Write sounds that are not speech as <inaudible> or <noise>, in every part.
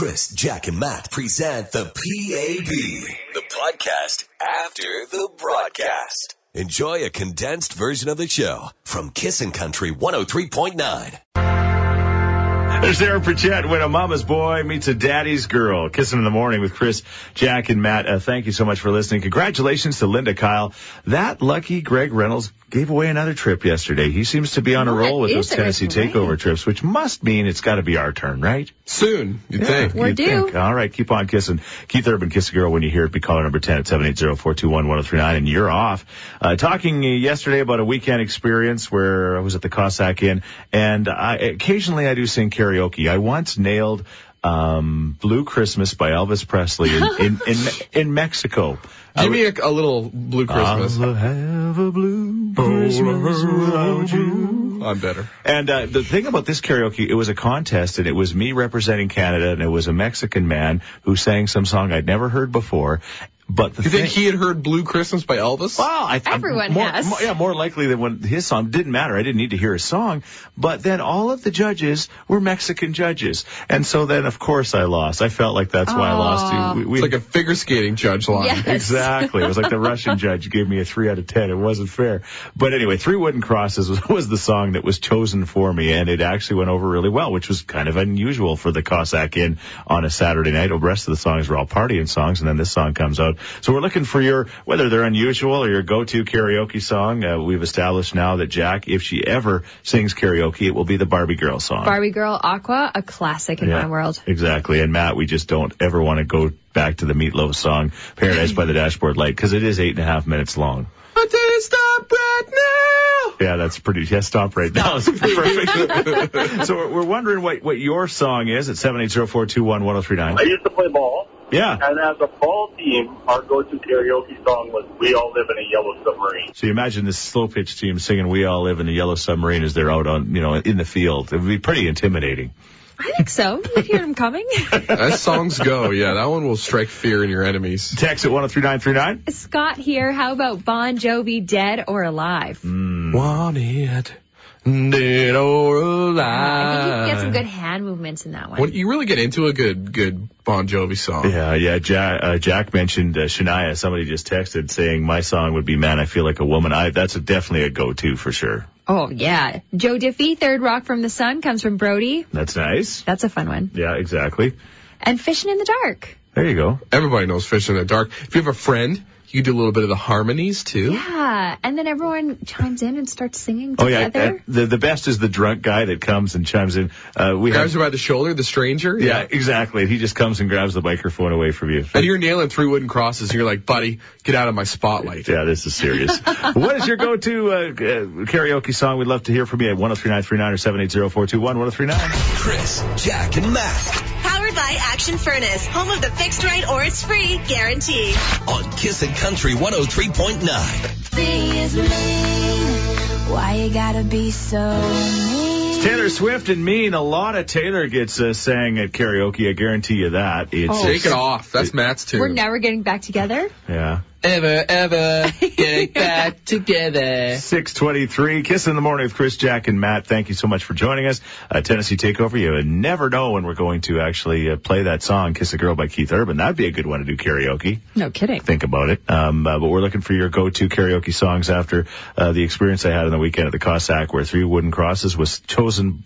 Chris, Jack, and Matt present the PAB, the podcast after the broadcast. Enjoy a condensed version of the show from Kissin' Country 103.9. There's Sarah Pritchett when a mama's boy meets a daddy's girl. Kissing in the morning with Chris, Jack, and Matt. Uh, thank you so much for listening. Congratulations to Linda Kyle. That lucky Greg Reynolds gave away another trip yesterday. He seems to be on a roll with those Tennessee takeover trips, which must mean it's got to be our turn, right? Soon, you'd think. We're due. think. All right, keep on kissing. Keith Urban, Kiss a Girl when you hear it. Be caller number 10 at 780-421-1039 and you're off. Uh, talking uh, yesterday about a weekend experience where I was at the Cossack Inn and I, occasionally I do sing karaoke. I once nailed um, Blue Christmas by Elvis Presley in, in, in, in <laughs> Mexico. Give me a, a little blue Christmas. I'll have a blue Christmas without you. I'm better. And uh, the thing about this karaoke, it was a contest, and it was me representing Canada, and it was a Mexican man who sang some song I'd never heard before. But the You thing, think he had heard Blue Christmas by Elvis? Well, I, I'm Everyone more, has. more- yeah, more likely than when his song didn't matter. I didn't need to hear his song. But then all of the judges were Mexican judges, and so then of course I lost. I felt like that's why I lost. Aw. We, we, It's like a figure skating judge line. Yes. <laughs> Exactly. It was like the Russian <laughs> judge gave me a three out of ten. It wasn't fair. But anyway, Three Wooden Crosses was, was the song that was chosen for me, and it actually went over really well, which was kind of unusual for the Cossack Inn on a Saturday night. The rest of the songs were all partying songs, and then this song comes out. So we're looking for your, whether they're unusual or your go-to karaoke song. Uh, we've established now that Jack, if she ever sings karaoke, it will be the Barbie Girl song. Barbie Girl Aqua, a classic in Yeah, my world. Exactly. And Matt, we just don't ever want to go back to the Meatloaf song, Paradise by the Dashboard Light, because it is eight and a half minutes long. I didn't stop right now. Yeah, that's pretty, yeah, stop right now. It's perfect. <laughs> so we're, we're wondering what, what your song is at 780-421-1039. I used to play ball, Yeah. and as a ball team, our go-to karaoke song was "We All Live in a Yellow Submarine." So you imagine this slow pitch team singing We All Live in a Yellow Submarine as they're out on, you know, in the field. It would be pretty intimidating. I think so. You hear them coming. <laughs> As songs go, yeah, that one will strike fear in your enemies. Text at 103939. Scott here. How about Bon Jovi, dead or alive? Mm. Wanted, dead or I think you can get some good hand movements in that one. When you really get into a good, good Bon Jovi song. Yeah, yeah. Jack, uh, Jack mentioned uh, Shania. Somebody just texted saying my song would be "Man, I Feel Like a Woman." I that's a, definitely a go-to for sure. Oh yeah, Joe Diffie, Third Rock from the Sun comes from Brody. That's nice. That's a fun one. Yeah, exactly. And Fishing in the Dark. There you go. Everybody knows "Fishing in the Dark. If you have a friend, you do a little bit of the harmonies too. Yeah, and then everyone chimes in and starts singing Oh yeah, uh, the the best is the drunk guy that comes and chimes in. Uh, we Grabs have, you by the shoulder, the stranger. yeah, exactly. He just comes and grabs the microphone away from you. And you're nailing three wooden crosses, and you're like, buddy, get out of my spotlight. Yeah, this is serious. <laughs> what is your go-to uh, uh, karaoke song? We'd love to hear from you at 103939 or 780-421-1039. Chris, Jack, and Matt Powered by Action Furnace, home of the fixed right or it's free guarantee. on Kissin' Country 103.9. Be is mean. Why you gotta be so mean? Taylor Swift and Mean. A lot of Taylor gets uh, sang at karaoke. I guarantee you that. It's Oh. Take it off. That's Matt's tune. We're never getting back together. yeah. Ever, ever get <laughs> back together. 623, Kiss in the Morning with Chris, Jack, and Matt. Thank you so much for joining us. Uh, Tennessee Takeover. You never know when we're going to actually uh, play that song, Kiss a Girl by Keith Urban. That'd be a good one to do karaoke. No kidding. Think about it. Um, uh, but we're looking for your go-to karaoke songs after uh, the experience I had on the weekend at the Cossack where Three Wooden Crosses was chosen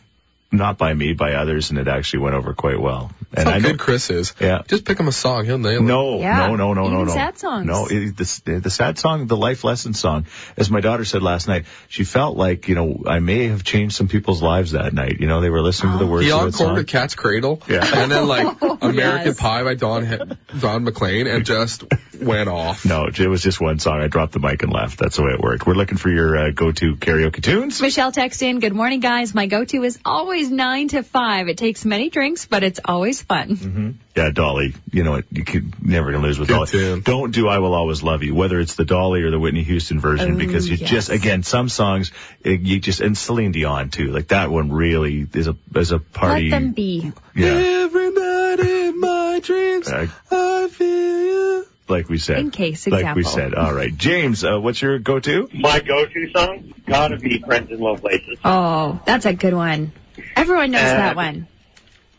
not by me, by others, and it actually went over quite well. And How I know good Chris is. Yeah. Just pick him a song. He'll nail it. no, Yeah. no, no, no, no, Even no. sad songs. No, it, the, the sad song, the life lesson song, as my daughter said last night, she felt like, you know, I may have changed some people's lives that night. You know, they were listening to the words He of that encored song. a Cat's Cradle. Yeah. <laughs> And then like <laughs> American Yes. Pie by Don Don McLean and just went off. No, it was just one song. I dropped the mic and left. That's the way it worked. We're looking for your uh, go-to karaoke tunes. Michelle texted in, good morning guys. My go-to is always 9 to 5. It takes many drinks, but it's always fun. Yeah, Dolly. You know what? You could never gonna lose with Good Dolly. tune. Don't do "I Will Always Love You," whether it's the Dolly or the Whitney Houston version, Oh, because you yes. just again some songs uh, you just and Celine Dion too. Like that one really is a is a party. Let them be. Yeah, Every night in my dreams, Uh, I feel you. like we said. In case Like we said. All right, James. Uh, what's your go-to? My go-to song gotta be "Friends in Low Places." Oh, that's a good one. Everyone knows Uh, that one.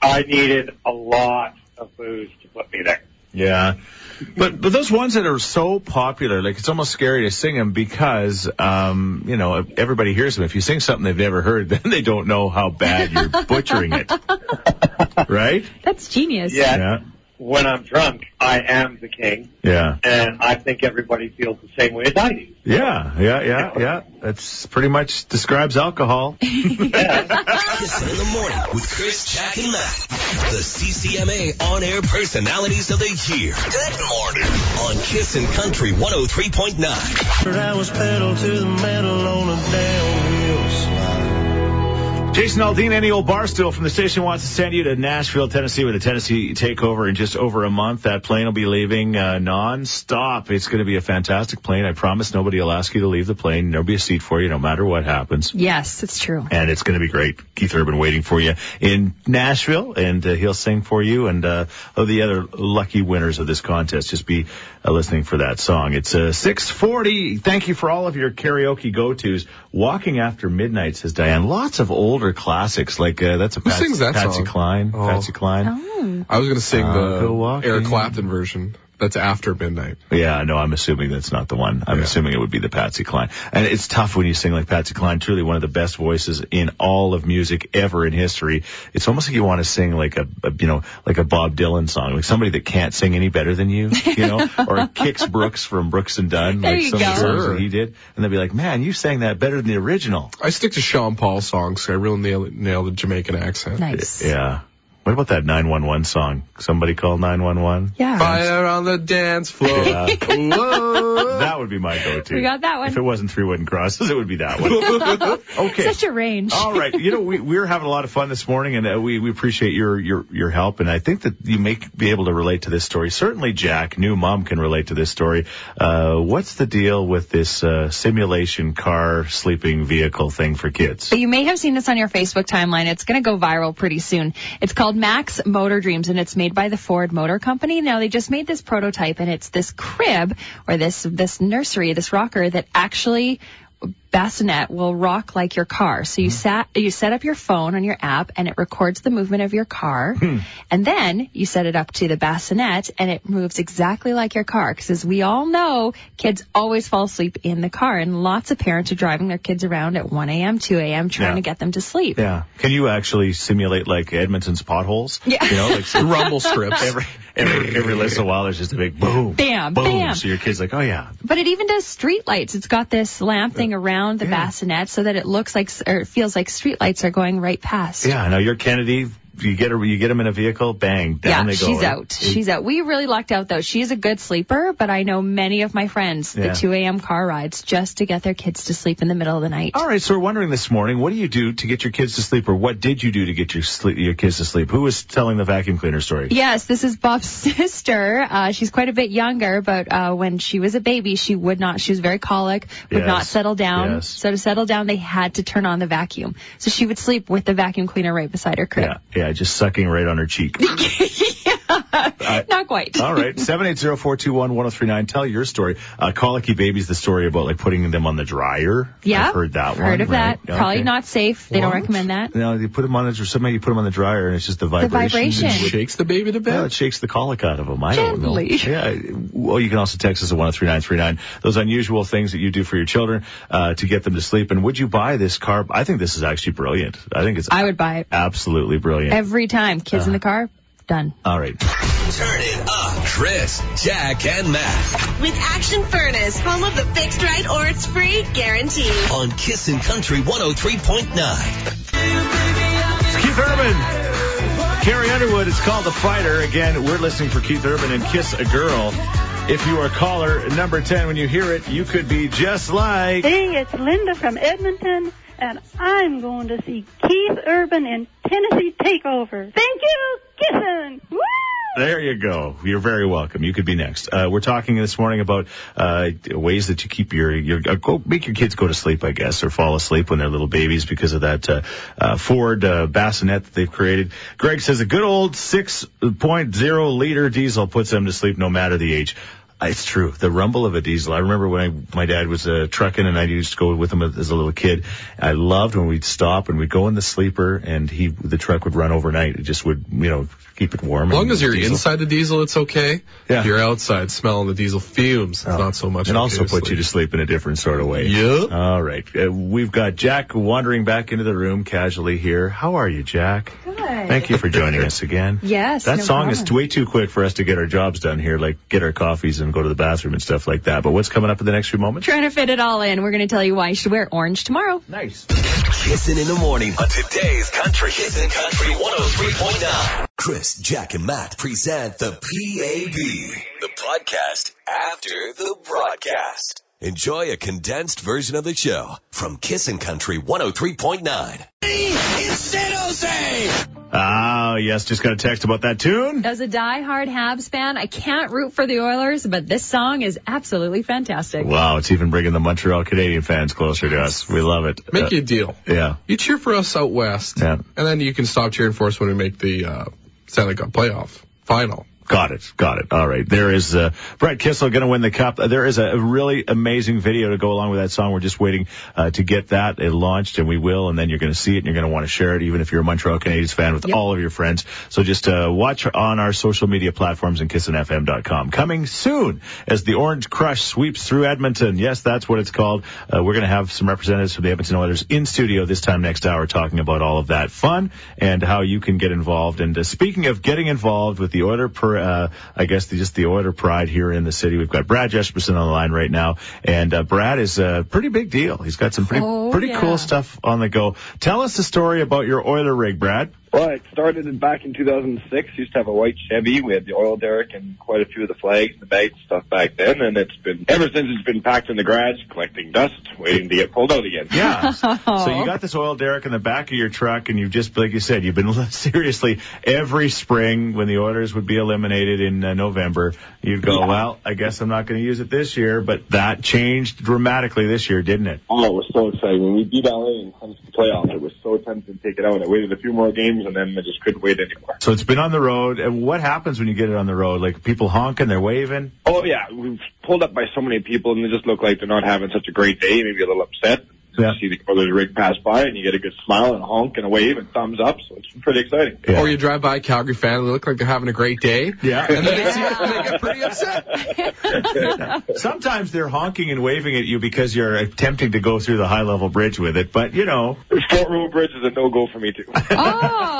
I needed a lot of booze to put me there. Yeah. But but those ones that are so popular, like it's almost scary to sing them because um, you know everybody hears them. If you sing something they've never heard, <laughs> then they don't know how bad you're butchering it, <laughs> right? That's genius. Yeah. Yeah, When I'm drunk, I am the king, yeah, and I think everybody feels the same way as I do. yeah, yeah, yeah, yeah. That's pretty much describes alcohol. <laughs> Kissin' in the morning with Chris, Jack, and Matt. The CCMA on-air personalities of the year. Good morning on Kissin' Country 103.9. I was pedal to the metal on a downhill slide. Jason Aldean, any old Barstool from the station wants to send you to Nashville, Tennessee with a Tennessee takeover in just over a month. That plane will be leaving uh, non-stop. It's going to be a fantastic plane. I promise nobody will ask you to leave the plane. There'll be a seat for you no matter what happens. Yes, it's true. And it's going to be great. Keith Urban waiting for you in Nashville, and uh, he'll sing for you. And uh, the other lucky winners of this contest, just be uh, listening for that song. It's uh, 640. Thank you for all of your karaoke go-tos. Walking After Midnight, says Diane. Lots of older classics. Like, uh, that's a Who Pat- sings that Patsy song? Cline. Oh. Patsy Cline. Oh. I was going to sing I'll go the walking. Eric Clapton version. That's after midnight. Yeah, no, I'm assuming that's not the one. I'm Yeah. assuming it would be the Patsy Cline. And it's tough when you sing like Patsy Cline, truly one of the best voices in all of music ever in history. It's almost like you want to sing like a, a you know, like a Bob Dylan song, like somebody that can't sing any better than you, you know, <laughs> or Kix Brooks from Brooks and Dunn, There like you some of the songs Sure. that he did. And they'll be like, man, you sang that better than the original. I stick to Sean Paul songs. 'cause I really nail, nail the Jamaican accent. Nice. Yeah. What about that 911 song? Somebody call 911? Yeah. Fire on the dance floor. Yeah. <laughs> Whoa. That would be my go-to. We got that one. If it wasn't three wooden crosses, it would be that one. <laughs> okay. Such a range. All right. You know, we, we're having a lot of fun this morning and uh, we, we appreciate your, your, your help. And I think that you may be able to relate to this story. Certainly Jack, new mom can relate to this story. Uh, what's the deal with this, uh, simulation car sleeping vehicle thing for kids? You may have seen this on your Facebook timeline. It's going to go viral pretty soon. It's called Max Motor Dreams and it's made by the Ford Motor Company. Now they just made this prototype and it's this crib or this this nursery, this rocker that actually bassinet will rock like your car. So you hmm. sat you set up your phone on your app and it records the movement of your car. Hmm. And then you set it up to the bassinet and it moves exactly like your car. Because as we all know, kids always fall asleep in the car and lots of parents are driving their kids around at 1 a.m., 2 a.m. trying Yeah. to get them to sleep. Yeah. Can you actually simulate like Edmonton's potholes? Yeah. You know, like <laughs> Rumble strips. every, every, every once in a while there's just a big boom. Bam, boom. bam. So your kid's like, oh yeah, But it even does street lights. It's got this lamp thing around the Yeah. bassinet so that it looks like, or it feels like street lights are going right past. Yeah, now you're Kennedy. You get her, you get them in a vehicle, bang, down Yeah, they go. she's out. She's out. We really lucked out though. She's a good sleeper, but I know many of my friends Yeah. the 2 a.m. car rides just to get their kids to sleep in the middle of the night. All right, so we're wondering this morning, what do you do to get your kids to sleep, or what did you do to get your sleep, your kids to sleep? Who was telling the vacuum cleaner story? Yes, this is Bob's <laughs> sister. Uh, she's quite a bit younger, but uh, when she was a baby, she would not. She was very colic, would Yes, not settle down. yes. So to settle down, they had to turn on the vacuum. So she would sleep with the vacuum cleaner right beside her crib. Yeah, yeah, just sucking right on her cheek. <laughs> <laughs> Not quite. All right, <laughs> seven eight zero four two one one zero three nine. Tell your story. Uh, colicky babies, the story about like putting them on the dryer. Yeah, I've heard that one. Heard of right? that? Probably Okay. not safe. They don't recommend that. No, you put them on the somehow you put them on the dryer and it's just the vibration. The vibration. Shakes the baby to bed. Yeah, it shakes the colic out of them. I Gently. don't know. Yeah. Well, you can also text us at 103939. Those unusual things that you do for your children uh, to get them to sleep. And would you buy this car? I think this is actually brilliant. I think it's I would buy it absolutely brilliant. every time. Kids in the car, done. All right. Turn it up. Chris, Jack, and Matt With Action Furnace, home of the fixed right or it's free guarantee. on Kissin' Country 103.9. It's Keith Urban. Carrie Underwood. It's called The Fighter. Again, we're listening for Keith Urban and Kiss a Girl. If you are caller number 10, when you hear it, you could be just like. Hey, it's Linda from Edmonton, and I'm going to see Keith Urban in Tennessee Takeover. Thank you, Kissin'. Woo! There you go. You're very welcome. You could be next. Uh, we're talking this morning about uh, ways that you keep your your uh, go make your kids go to sleep, I guess, or fall asleep when they're little babies because of that uh, uh, Ford uh, bassinet that they've created. Greg says a good old 6.0 liter diesel puts them to sleep no matter the age. It's true. The rumble of a diesel. I remember when I, my dad was uh, trucking and I used to go with him as a little kid. I loved when we'd stop and we'd go in the sleeper and he, the truck would run overnight. It just would, you know, keep it warm. As long as you're diesel. inside the diesel, it's okay. Yeah. If you're outside smelling the diesel fumes, it's Oh. not so much. And okay also to put you to sleep in a different sort of way. Yep. All right. Uh, we've got Jack wandering back into the room casually here. How are you, Jack? Good. Thank you for joining us again. Yes, That no song is way too quick for us to get our jobs done here, like get our coffees and go to the bathroom and stuff like that. But what's coming up in the next few moments? Trying to fit it all in. We're going to tell you why you should wear orange tomorrow. Nice. Kissing in the morning on today's country. Kissing Country 103.9. Chris, Jack, and Matt present the PAB, the podcast after the broadcast. Enjoy a condensed version of the show from Kissin' Country 103.9. Ah, yes, just got a text about that tune. As a die-hard Habs fan, I can't root for the Oilers, but this song is absolutely fantastic. Wow, it's even bringing the Montreal Canadian fans closer to us. We love it. Make Uh, you a deal. yeah. You cheer for us out west, Yeah. and then you can stop cheering for us when we make the uh, Stanley Cup playoff final. Got it. Got it. All right. There is uh, Brett Kissel going to win the cup. Uh, There is a, really amazing video to go along with that song. We're just waiting uh, to get that uh, launched, and we will. And then you're going to see it, and you're going to want to share it, even if you're a Montreal Canadiens fan, with all of your friends. So just uh, watch on our social media platforms and kissinfm.com. Coming soon as the Orange Crush sweeps through Edmonton. Yes, that's what it's called. Uh, we're going to have some representatives from the Edmonton Oilers in studio this time next hour talking about all of that fun and how you can get involved. And uh, speaking of getting involved with the Oiler, uh, I guess the, just the Oiler pride here in the city, we've got Brad Jesperson on the line right now. And uh, Brad is a pretty big deal. He's got some pretty, Oh, pretty yeah. cool stuff on the go. Tell us the story about your Oiler rig, Brad. Well, it started in back in 2006. Used to have a white Chevy. We had the oil derrick and quite a few of the flags and the bags and stuff back then. And it's been ever since it's been packed in the garage, collecting dust, waiting to get pulled out again. Yeah. <laughs> so you got this oil derrick in the back of your truck, and you've just, like you said, you've been <laughs> seriously every spring when the Oilers would be eliminated in uh, November, you'd go, well, I guess I'm not going to use it this year, but that changed dramatically this year, didn't it? Oh, it was so exciting. When we beat LA and come to the playoffs, it was so tempting to take it out. And I waited a few more games and then I just couldn't wait anymore. So it's been on the road, and what happens when you get it on the road? Like people honking, they're waving. Oh yeah, we've pulled up by so many people and they just look like they're not having such a great day, maybe a little upset. Yeah. You see the other rig pass by and you get a good smile and a honk and a wave and thumbs up, so it's pretty exciting. Yeah. Or you drive by a Calgary fan and they look like they're having a great day. Yeah. And then they see Yeah. it and they get pretty upset. <laughs> Sometimes they're honking and waving at you because you're attempting to go through the high level bridge with it, but you know, Fort Row Bridge is a no-go for me too. <laughs>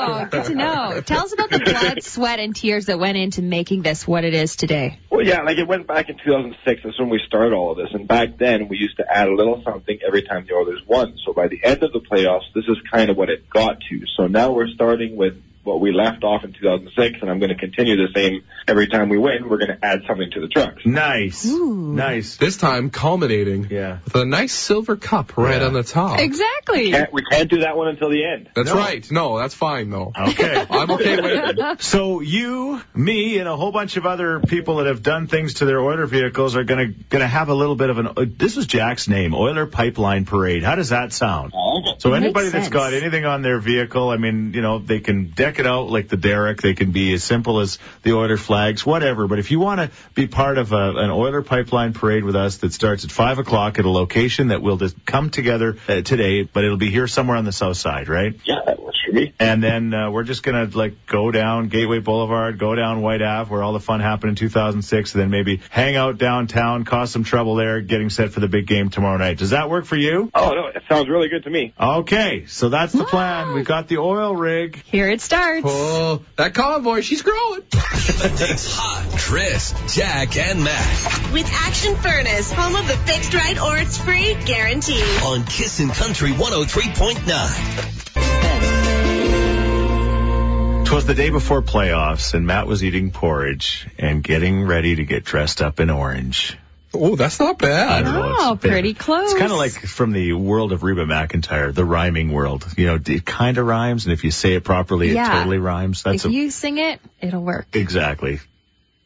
Oh, good to know. Tell us about the blood, sweat, and tears that went into making this what it is today. Well, yeah, like it went back in 2006. That's when we started all of this. And back then, we used to add a little something every time the Oilers won. So by the end of the playoffs, this is kind of what it got to. So now we're starting with what we left off in 2006, and I'm going to continue the same every time we win. We're going to add something to the trucks. nice, nice. This time culminating Yeah. with a nice silver cup right Yeah. on the top. Exactly. Can't, we can't do that one until the end. That's No. right. No, that's fine though. Okay. <laughs> I'm okay with it. <laughs> So you, me, and a whole bunch of other people that have done things to their Oiler vehicles are gonna gonna have a little bit of an. Uh, this is Jack's name, Oiler Pipeline Parade. How does that sound? So Makes anybody that's got anything on their vehicle, I mean, you know, they can deck it out like the derrick. They can be as simple as the Oiler flags, whatever. But if you want to be part of a, an Oiler Pipeline Parade with us that starts at five o'clock at a location that will just come together uh, today, but it'll be here somewhere on the south side, right? Yeah, that works for me. And then uh, we're just gonna like go down Gateway Boulevard, go down White Ave, where all the fun happened in 2006, and then maybe hang out downtown, cause some trouble there, getting set for the big game tomorrow night. Does that work for you? Oh, no, it sounds really good to me. Okay, so that's the plan. We've got the oil rig. Here it starts. Oh, that convoy, she's growing. <laughs> It's hot. Chris, Jack, and Matt With Action Furnace, home of the fixed right or it's free guarantee. on Kissin' Country 103.9. Twas the day before playoffs, and Matt was eating porridge and getting ready to get dressed up in orange. Oh, that's not bad. don't know. Oh, it's pretty close. It's kind of like from the world of Reba McEntire, the rhyming world. You know, it kind of rhymes, and if you say it properly, Yeah. it totally rhymes. That's if a, you sing it, it'll work. exactly.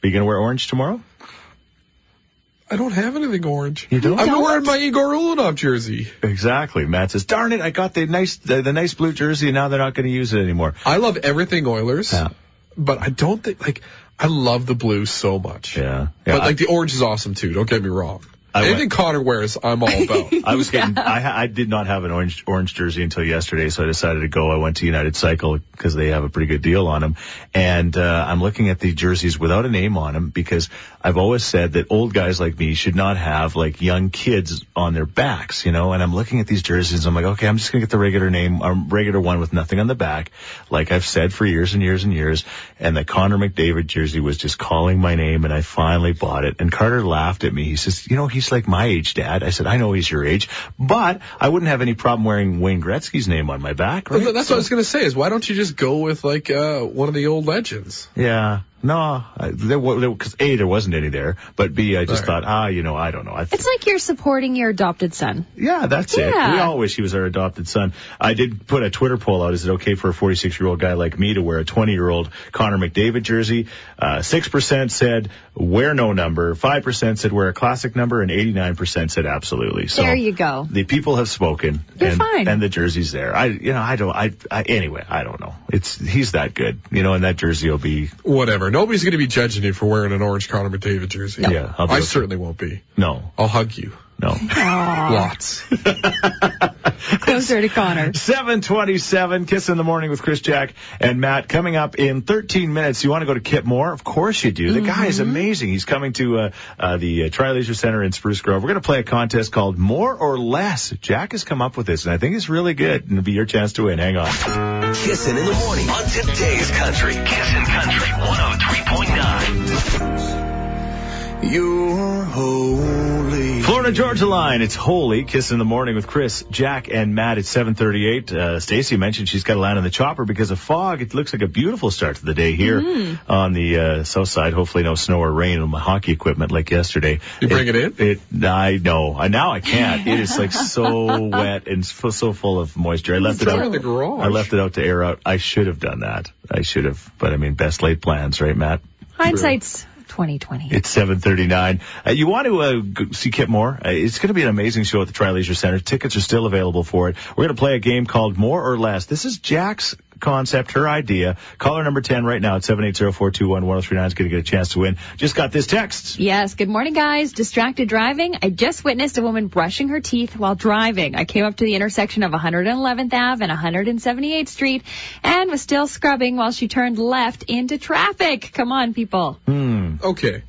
Are you gonna wear orange tomorrow? I don't have anything orange. You don't? I'm don't? wearing my Igor Ulanov jersey. Exactly. Matt says, "Darn it! I got the nice the, the nice blue jersey, and now they're not going to use it anymore." I love everything Oilers, Yeah. but I don't think like I love the blue so much. Yeah. yeah But like the orange is awesome too. Don't get me wrong. I Anything went- Connor wears, I'm all about. <laughs> I was getting, I, I did not have an orange, orange jersey until yesterday, so I decided to go. I went to United Cycle because they have a pretty good deal on them. And, uh, I'm looking at the jerseys without a name on them because I've always said that old guys like me should not have like young kids on their backs, you know, and I'm looking at these jerseys. I'm like, okay, I'm just going to get the regular name, a regular one with nothing on the back. Like I've said for years and years and years. And the Connor McDavid jersey was just calling my name and I finally bought it. And Carter laughed at me. He says, you know, he's like my age, dad. I said, I know he's your age, but I wouldn't have any problem wearing Wayne Gretzky's name on my back, right? Well, That's what I was gonna say. Is why don't you just go with like uh, one of the old legends? Yeah. No, I, there because A, there wasn't any there, but B, I just Right. thought, ah, you know, I don't know. I It's like you're supporting your adopted son. Yeah, that's it. Yeah. We all wish he was our adopted son. I did put a Twitter poll out. Is it okay for a 46 year old guy like me to wear a 20 year old Connor McDavid jersey? Uh, 6% said wear no number. 5% said wear a classic number and 89% said absolutely. So there you go. the people have spoken You're and, fine. and the jersey's there. I, you know, I don't, I, I, anyway, I don't know. It's, he's that good, you know, and that jersey will be, Whatever. Nobody's gonna be judging you for wearing an orange Connor McDavid jersey. Yeah, I'll I okay. certainly won't be. no, I'll hug you. no. Lots. <laughs> <laughs> Closer to Connor. 727, Kiss in the Morning with Chris Jack and Matt. Coming up in 13 minutes. You want to go to Kip Moore? Of course you do. The guy is amazing. He's coming to uh, uh, the uh, Tri Leisure Center in Spruce Grove. We're going to play a contest called More or Less. Jack has come up with this, and I think it's really good. And it'll be your chance to win. Hang on. Kissin' in the morning on today's country. Kissin' Country 103.9. You're holy. Florida Georgia line. It's holy. Kiss in the morning with Chris, Jack, and Matt at 738. Uh, Stacy mentioned she's got to land on the chopper because of fog. It looks like a beautiful start to the day here on the uh, south side. Hopefully no snow or rain on my hockey equipment like yesterday. You bring it in? It, I know. I, now I can't. It is like so <laughs> wet and so, so full of moisture. I left it it out. in the garage. I left it out to air out. I should have done that. I should have. But I mean, best laid plans, right, Matt? Hindsight's 2020. It's 7:39. Uh, you want to uh, see Kip Moore? Uh, it's going to be an amazing show at the Tri Leisure Center. Tickets are still available for it. We're going to play a game called More or Less. This is Jack's concept, her idea. Caller number 10 right now at 780-421-1039 is going to get a chance to win. Just got this text. Yes, good morning, guys. Distracted driving. I just witnessed a woman brushing her teeth while driving. I came up to the intersection of 111th Ave and 178th Street and was still scrubbing while she turned left into traffic. Come on, people. Okay.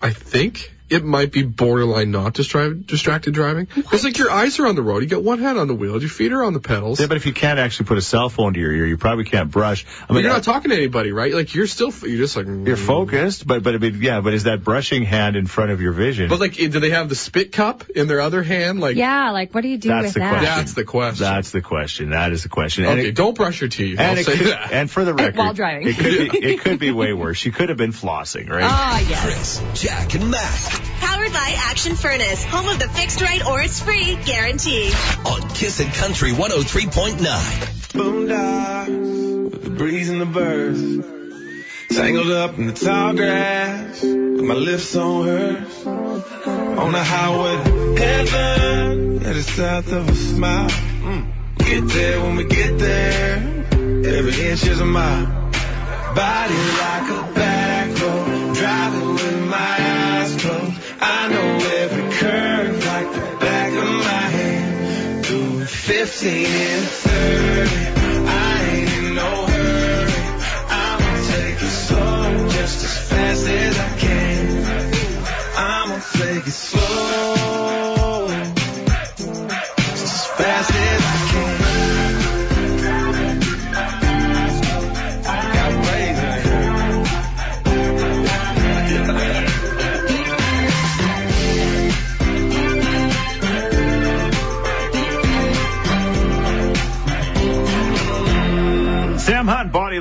I think it might be borderline not distra- distracted driving. It's like your eyes are on the road. You got one hand on the wheel. Your feet are on the pedals. Yeah, but if you can't actually put a cell phone to your ear, you probably can't brush. I But mean, you're not talking to anybody, right? Like you're still, you're just like, you're focused, but, but, I mean, yeah, but is that brushing hand in front of your vision? But like, do they have the spit cup in their other hand? Like, Yeah, like what do you do That's with the that? question. that's the question. That's the question. That is the question. And okay, it- don't brush your teeth. I'll And, say could, that. and for the <laughs> record, While driving. it could be it <laughs> could be way worse. She could have been flossing, right? Ah, yes. Chris, Jack, and Matt Powered by Action Furnace, home of the fixed right or it's free guarantee. on Kissin' Country 103.9. Boondocks with the breeze and the birds. Tangled up in the tall grass with my lips on hers. On the highway to heaven, at the south of a smile. Mm. Get there when we get there. Every inch is a mile. Body like a back road, driving with my eyes closed. I know every curve like the back of my hand. Doing 15 and 30,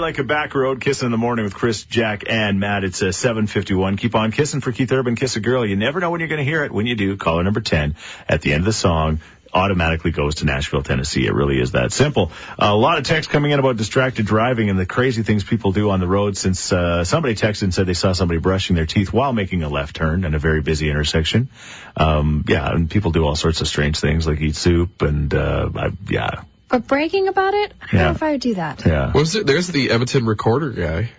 like a back road, kissing in the morning with Chris, Jack, and Matt. It's uh, 751. Keep on kissing for Keith Urban, Kiss a Girl. You never know when you're going to hear it. When you do, caller number 10 at the end of the song automatically goes to Nashville, Tennessee. It really is that simple. a lot of text coming in about distracted driving and the crazy things people do on the road since uh, somebody texted and said they saw somebody brushing their teeth while making a left turn in a very busy intersection. Um, yeah, and people do all sorts of strange things like eat soup and, uh, I, yeah, But bragging about it, I don't Yeah. know if I would do that. yeah. Was there, there's the Edmonton recorder guy.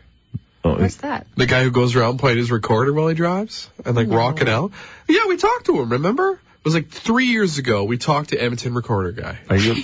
Oh, What's that? The guy who goes around playing his recorder while he drives and like rocking out. Yeah, we talked to him. Remember? It was like three years ago. We talked to Edmonton recorder guy. Are you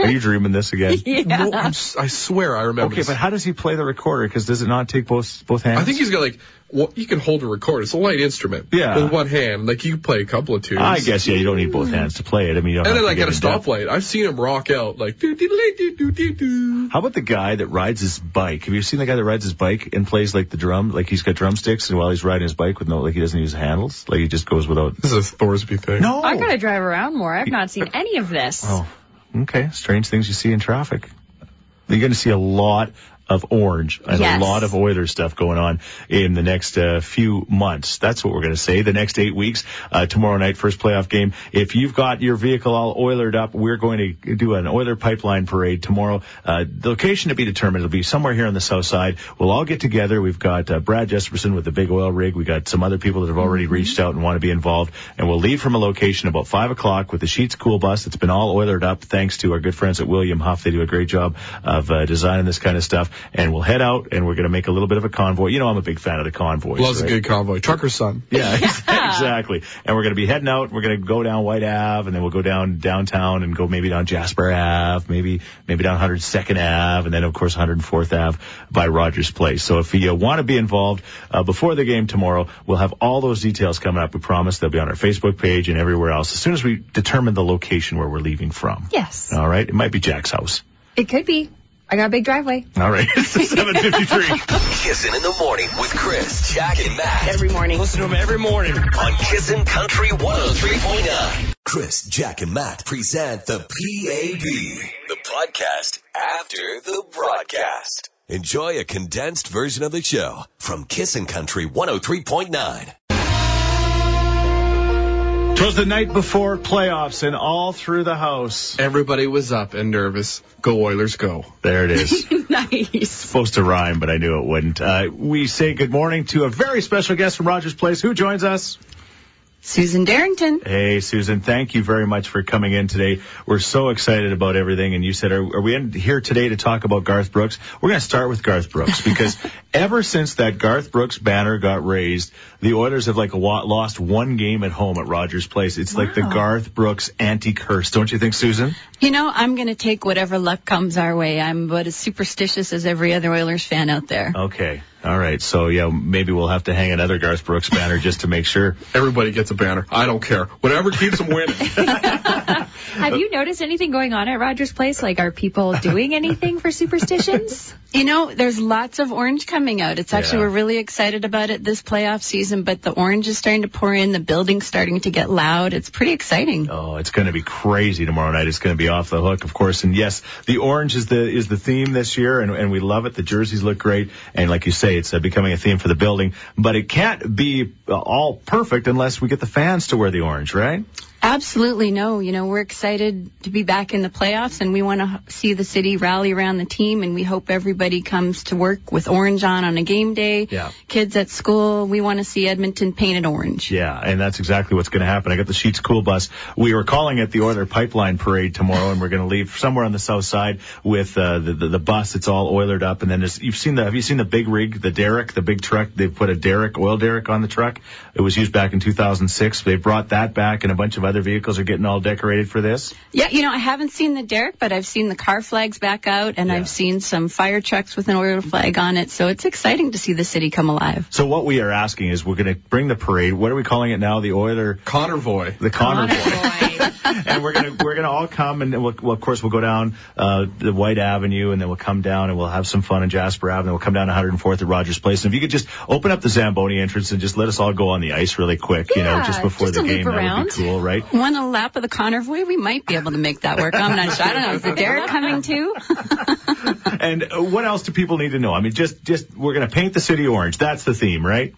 are you dreaming this again? <laughs> No, I'm s- I swear I remember. Okay, this. but how does he play the recorder? Because does it not take both both hands? I think he's got like well, you can hold a recorder. It's a light instrument. Yeah. With one hand, like you play a couple of tunes. I guess yeah, you don't need both hmm. hands to play it. I mean, you don't And have then to like get at a in depth. stoplight, I've seen him rock out like doo doo doo doo doo doo. How about the guy that rides his bike? Have you seen the guy that rides his bike and plays like the drum, like he's got drumsticks, and while he's riding his bike with no, like he doesn't use handles, like he just goes without. This is a Thorsby thing. No. I gotta drive around more. I've not seen any of this. Oh, okay. Strange things you see in traffic. You're going to see a lot of orange and Yes. a lot of Oilers stuff going on in the next uh, few months. That's what we're going to say. The next eight weeks, uh, tomorrow night, first playoff game. If you've got your vehicle all oilered up, we're going to do an Oiler pipeline parade tomorrow. Uh, the location to be determined. It'll be somewhere here on the south side. We'll all get together. We've got uh, Brad Jesperson with the big oil rig. We got some other people that have already reached out and want to be involved. And we'll leave from a location about five o'clock with the Sheets Cool Bus. It's been all oilered up thanks to our good friends at William Huff. They do a great job of uh, designing this kind of stuff. And we'll head out and we're going to make a little bit of a convoy. You know, I'm a big fan of the convoys. Loves right? a good convoy. Trucker's son. Yeah, <laughs> <laughs> exactly. And we're going to be heading out. We're going to go down White Ave, and then we'll go down downtown and go maybe down Jasper Ave, maybe maybe down 102nd Ave, and then of course 104th Ave by Rogers Place. So if you want to be involved uh, before the game tomorrow, we'll have all those details coming up. We promise they'll be on our Facebook page and everywhere else as soon as we determine the location where we're leaving from. Yes. All right. It might be Jack's house. It could be. I got a big driveway. All right. <laughs> It's 753. Kissing in the morning with Chris, Jack, and Matt Every morning. Listen to him every morning. on Kissin' Country 103.9. Chris, Jack, and Matt present the PAB, the podcast after the broadcast. Enjoy a condensed version of the show from Kissin' Country 103.9. It was the night before playoffs and all through the house. Everybody was up and nervous. Go Oilers, go. There it is. <laughs> nice. supposed to rhyme, but I knew it wouldn't. Uh, we say good morning to a very special guest from Rogers Place. Who joins us? Susan Darrington. Hey, Susan, thank you very much for coming in today. We're so excited about everything. And you said, are, are we in here today to talk about Garth Brooks? We're going to start with Garth Brooks because <laughs> ever since that Garth Brooks banner got raised, the Oilers have like lost one game at home at Rogers Place. It's like the Garth Brooks anti-curse. Don't you think, Susan? You know, I'm going to take whatever luck comes our way. I'm about as superstitious as every other Oilers fan out there. Okay. All right. So yeah, maybe we'll have to hang another Garth Brooks banner just to make sure. <laughs> Everybody gets a banner. I don't care. Whatever keeps them winning. <laughs> Have you noticed anything going on at Rogers Place? Like, are people doing anything for superstitions? You know, there's lots of orange coming out. It's actually, Yeah. we're really excited about it this playoff season, but the orange is starting to pour in. The building's starting to get loud. It's pretty exciting. Oh, it's going to be crazy tomorrow night. It's going to be off the hook, of course. And yes, the orange is the is the theme this year, and, and we love it. The jerseys look great, and like you say, it's uh, becoming a theme for the building. But it can't be uh, all perfect unless we get the fans to wear the orange, right? Absolutely no. You know, we're excited to be back in the playoffs and we want to see the city rally around the team and we hope everybody comes to work with orange on on a game day. Yeah. Kids at school, we want to see Edmonton painted orange. Yeah, and that's exactly what's going to happen. I got the Sheets Cool Bus. We were calling it the Oiler Pipeline Parade tomorrow, and we're going to leave somewhere on the south side with uh, the, the the bus. It's all oilered up, and then you've seen the have you seen the big rig, the derrick, the big truck? They've put a derrick, oil derrick on the truck. It was used back in 2006. They brought that back, and a bunch of other vehicles are getting all decorated for this. Yeah, you know, I haven't seen the derrick, but I've seen the car flags back out and Yeah. I've seen some fire trucks with an Oiler flag on it. So it's exciting to see the city come alive. So what we are asking is, we're going to bring the parade. What are we calling it now? The Oiler, Convoy. the Convoy. <laughs> And we're gonna we're gonna all come and we'll, well, of course we'll go down uh, the White Avenue and then we'll come down and we'll have some fun in Jasper Avenue. We'll come down 104th at Rogers Place. And if you could just open up the Zamboni entrance and just let us all go on the ice really quick, you know, just before just the game, that would be cool, right? One a lap of the convoy, we might be able to make that work. I'm not sure. I don't know. Is the derrick coming too? <laughs> <laughs> And uh, what else do people need to know? I mean, just just we're gonna paint the city orange. That's the theme, right?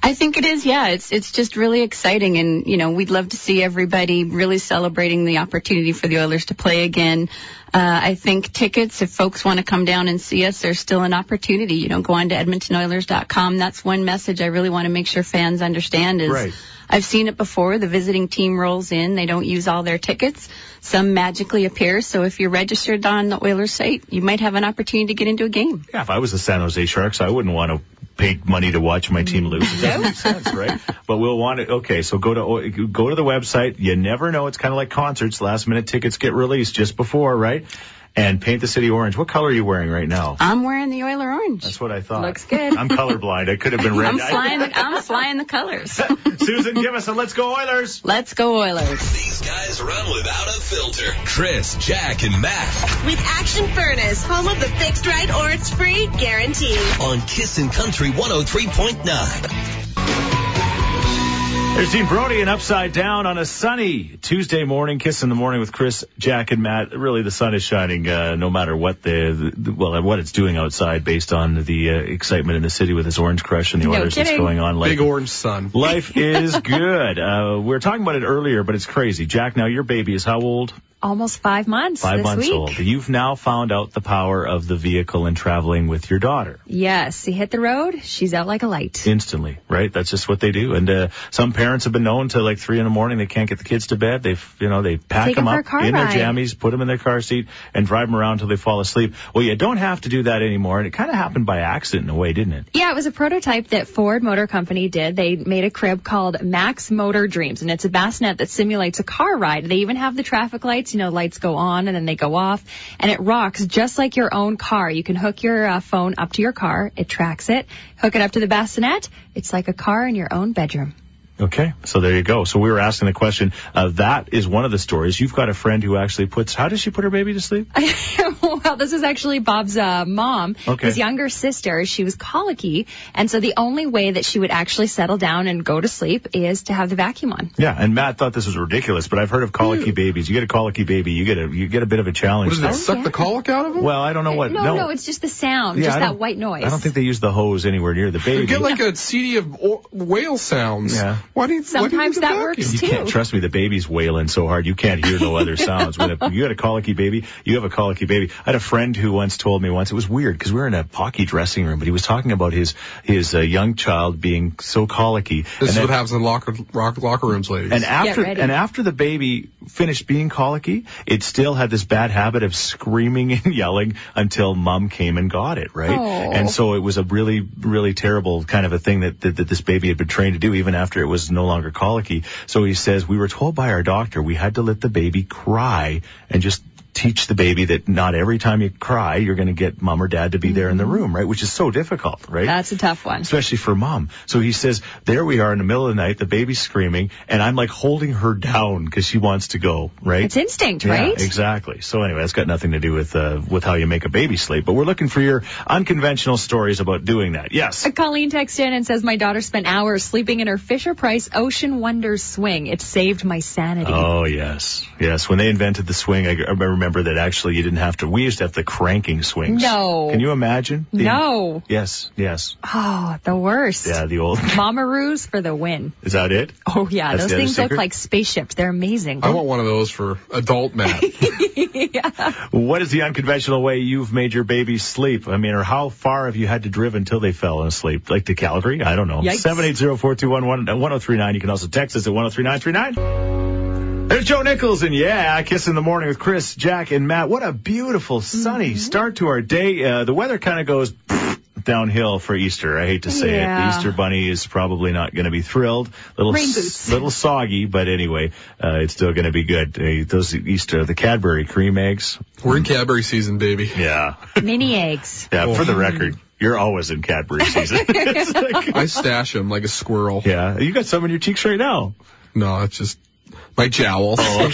I think it is. Yeah, it's it's just really exciting, and you know we'd love to see everybody really celebrating the opportunity for the Oilers to play again. Uh, I think tickets, if folks want to come down and see us, there's still an opportunity. You know, go on to EdmontonOilers.com. That's one message I really want to make sure fans understand is. Right. I've seen it before. The visiting team rolls in. They don't use all their tickets. Some magically appear. So if you're registered on the Oilers site, you might have an opportunity to get into a game. Yeah, if I was the San Jose Sharks, I wouldn't want to pay money to watch my team lose. It doesn't make sense, right? But we'll want it. Okay, so go to go to the website. You never know. It's kind of like concerts. Last minute tickets get released just before, right? And paint the city orange. What color are you wearing right now? I'm wearing the Oiler orange. That's what I thought. Looks good. I'm colorblind. I could have been red. <laughs> I'm flying. The, I'm flying the colors. <laughs> Susan, give us a let's go Oilers. Let's go Oilers. These guys run without a filter. Chris, Jack, and Matt With Action Furnace, home of the fixed right or it's free guarantee. on Kissin' Country 103.9. There's Dean Brody and Upside Down on a sunny Tuesday morning. Kiss in the morning with Chris, Jack, and Matt. Really, the sun is shining uh, no matter what the, the well what it's doing outside, based on the uh, excitement in the city with this Orange Crush and the No Oilers that's going on. Like, Big orange sun. life is good. Uh, we were talking about it earlier, but it's crazy. Jack, now your baby is how old? Almost five months Five this months week. old. You've now found out the power of the vehicle and traveling with your daughter. Yes, he hit the road. She's out like a light. instantly, right? That's just what they do. And uh, some parents have been known to like three in the morning they can't get the kids to bed. They've, you know, they pack Take them up in their jammies, put them in their car seat, and drive them around until they fall asleep. Well, you don't have to do that anymore. And it kind of happened by accident in a way, didn't it? Yeah, it was a prototype that Ford Motor Company did. They made a crib called Max Motor Dreams, and it's a bassinet that simulates a car ride. They even have the traffic lights. You know, lights go on and then they go off, and it rocks just like your own car. You can hook your uh, phone up to your car. It tracks it. Hook it up to the bassinet. It's like a car in your own bedroom. Okay, so there you go. So we were asking the question. Uh, that is one of the stories. You've got a friend who actually puts. How does she put her baby to sleep? <laughs> well, this is actually Bob's uh, mom. Okay. His younger sister, she was colicky, and so the only way that she would actually settle down and go to sleep is to have the vacuum on. Yeah, and Matt thought this was ridiculous, but I've heard of colicky babies. You get a colicky baby, you get a you get a bit of a challenge. What does it there. suck the colic out of him? Well, I don't know what. no, no, it's just the sound, Yeah, just that white noise. I don't think they use the hose anywhere near the baby. Get like a CD of o- whale sounds. Yeah. Why do you? why do you Sometimes use a that vacuum? works You can't trust me. The baby's wailing so hard you can't hear no other sounds. When a, <laughs> you had a colicky baby, you have a colicky baby. I had a friend who once told me once it was weird because we were in a hockey dressing room, but he was talking about his his uh, young child being so colicky. This and is then- what happens in locker rock, locker rooms, ladies. and after and after the baby finished being colicky, it still had this bad habit of screaming <laughs> and yelling until mom came and got it, right? Oh. And so it was a really, really terrible kind of a thing that, that that this baby had been trained to do even after it was no longer colicky. So he says we were told by our doctor we had to let the baby cry and just teach the baby that not every time you cry you're going to get mom or dad to be there in the room, right? Which is so difficult, right? That's a tough one. especially for mom. So he says, there we are in the middle of the night, the baby's screaming, and I'm like holding her down because she wants to go, right? It's instinct, yeah, right? exactly. So anyway, that's got nothing to do with uh, with how you make a baby sleep, but we're looking for your unconventional stories about doing that. Yes. Colleen texts in and says, My daughter spent hours sleeping in her Fisher Price Ocean Wonders swing. It saved my sanity. Oh yes, yes. When they invented the swing, I, I remember that actually you didn't have to. We used to have the cranking swings. No. Can you imagine? The- No. Yes. Yes. Oh, the worst. Yeah. The old. <laughs> Mamaroos for the win. Is that it? Oh, yeah. That's Those the other things look like spaceships. They're amazing. I want one of those for adult Matt. <laughs> What is the unconventional way you've made your baby sleep? I mean, or how far have you had to drive until they fell asleep? Like to Calgary? I don't know. Yikes. 780-421-1039. Uh, you can also text us at 103939. There's Joe Nichols and yeah, Kiss in the Morning with Chris, Jack, and Matt. What a beautiful sunny Mm-hmm. start to our day. Uh, the weather kind of goes downhill for Easter. I hate to say it. The Easter bunny is probably not going to be thrilled. Little, Rain s- boots. little soggy, but anyway, uh, it's still going to be good. Uh, those Easter, the Cadbury cream eggs. We're in Cadbury season, baby. Yeah. Mini eggs. <laughs> Yeah, for the record, you're always in Cadbury <laughs> season. <laughs> It's like- I stash them like a squirrel. yeah, you got some in your cheeks right now. No, it's just my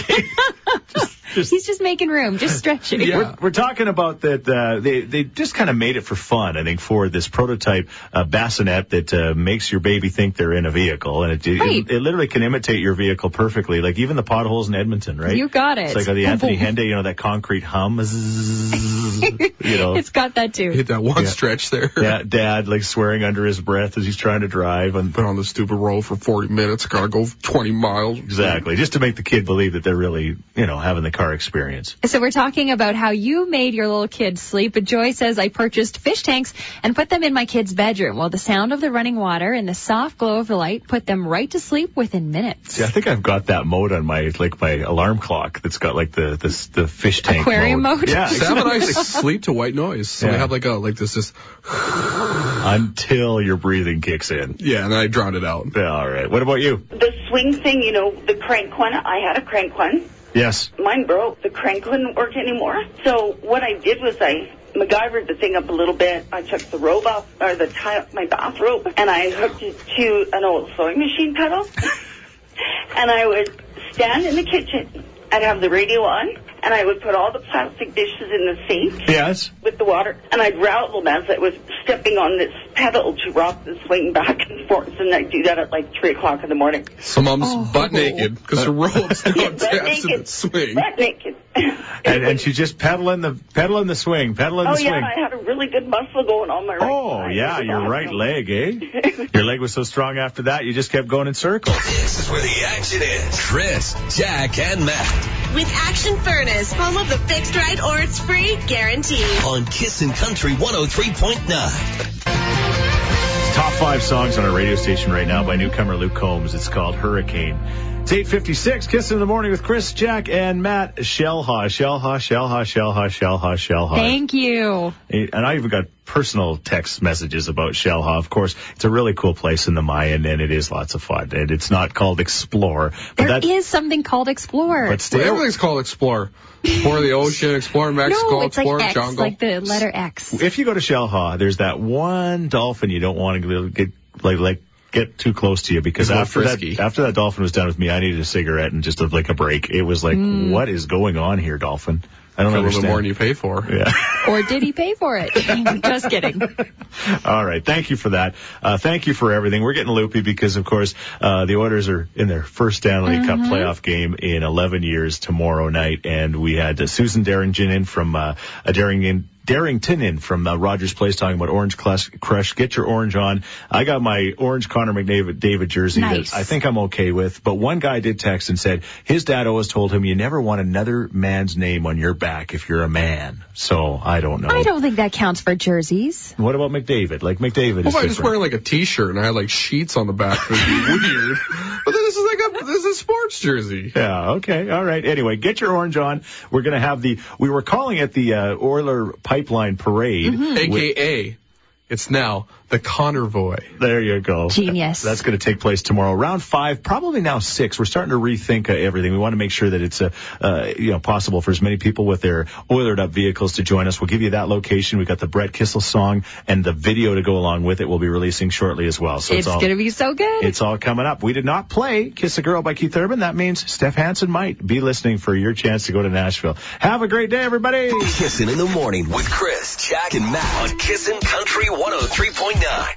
<laughs> jowl. He's just making room, just <laughs> stretching. Yeah. We're, we're talking about that. Uh, they they just kind of made it for fun. I think for this prototype uh, bassinet that uh, makes your baby think they're in a vehicle, and it, it, Right. it literally can imitate your vehicle perfectly. Like even the potholes in Edmonton, right? You got it. It's like uh, the Anthony <laughs> Henday, you know, that concrete hum. Zzz, <laughs> you know. It's got that too. Hit that one Yeah. stretch there. yeah, dad like swearing under his breath as he's trying to drive, and Been on the stupid road for 40 minutes. Gotta go 20 miles. Exactly, just to make the kid believe that they're really, you know, having the car car experience. So we're talking about how you made your little kids sleep. But Joy says I purchased fish tanks and put them in my kid's bedroom. Well, the sound of the running water and the soft glow of the light put them right to sleep within minutes. See, I think I've got that mode on my like my alarm clock that's got like the the, the fish tank Aquarium mode? Yeah, Sam and I <laughs> sleep to white noise. So we have like a like this this <sighs> until your breathing kicks in. yeah, and then I drown it out. Yeah, all right. What about you? The swing thing, you know, the crank one, I had a crank one. Yes. Mine broke. The crank couldn't work anymore. So what I did was I MacGyvered the thing up a little bit. I took the robe off, or the tie up my bathrobe, and I hooked it to an old sewing machine pedal. <laughs> and I would stand in the kitchen. I'd have the radio on, and I would put all the plastic dishes in the sink Yes. with the water, and I'd rattle them as I was stepping on this pedal to rock the swing back and forth, and I'd do that at like 3 o'clock in the morning. So mom's butt naked because her robe's <laughs> not Butt attached to naked. the swing. Butt naked. <laughs> And, and she's just pedaling the pedaling the swing, pedaling oh, the yeah. I had a really good muscle going on my right Oh side. yeah, It was your right leg, eh? <laughs> Your leg was so strong after that, you just kept going in circles. This is where the action is. Chris, Jack, and Matt With Action Furnace, home of the fixed right or it's free guarantee. on Kissin' Country 103.9. Top five songs on our radio station right now by newcomer Luke Combs. It's called Hurricane. It's 856, Kiss in the Morning with Chris, Jack, and Matt. Xel-Há, Xel-Há, Xel-Há, Xel-Há, Xel-Há, Xel-Há. Thank you. Eh, and I even got personal text messages about Xel-Há. Of course, it's a really cool place in the Mayan, and it is lots of fun. And it's not called Explore, but There is that, something called Explore. but Well, still, everything's called Explore. Explore the ocean, explore Mexico, no, it's explore like X, jungle. like the letter X. if you go to Xel-Há, there's that one dolphin you don't want to get like like get too close to you because He's a little after that after that dolphin was done with me, I needed a cigarette and just a, like a break. It was like, hmm. what is going on here, dolphin? I don't a little bit understand. more than you pay for. yeah. <laughs> Or did he pay for it? <laughs> Just kidding. All right. Thank you for that. Uh, thank you for everything. We're getting loopy because, of course, uh, the Oilers are in their first Stanley Cup playoff game in 11 years tomorrow night. And we had uh, Susan Darrington in from, uh, uh, Darrington, Darrington in from uh, Rogers Place talking about Orange Crush. Crush. Get your orange on. I got my orange Connor McDavid David jersey Nice. that I think I'm okay with. But one guy did text and said his dad always told him you never want another man's name on your back if you're a man. So I don't know. I don't think that counts for jerseys. What about McDavid? Like McDavid What is if I just different. wearing like a t-shirt and I had like sheets on the back? It'd be weird. <laughs> But then this is a this is a sports jersey. Yeah, okay, all right. Anyway, get your orange on. We're going to have the, we were calling it the uh, Oiler Pipeline Parade. Mm-hmm. AKA, it's now the Convoy. There you go. Genius. That's going to take place tomorrow, round five, probably now six. We're starting to rethink uh, everything. We want to make sure that it's uh, uh, you know possible for as many people with their oilered up vehicles to join us. We'll give you that location. We got the Brett Kissel song and the video to go along with it. We'll be releasing shortly as well. So it's it's, going to be so good. It's all coming up. We did not play Kiss a Girl by Keith Urban. That means Steph Hansen might be listening for your chance to go to Nashville. Have a great day, everybody. Kissing in the morning with Chris, Jack, and Matt on Kissin' Country 103.9. 99.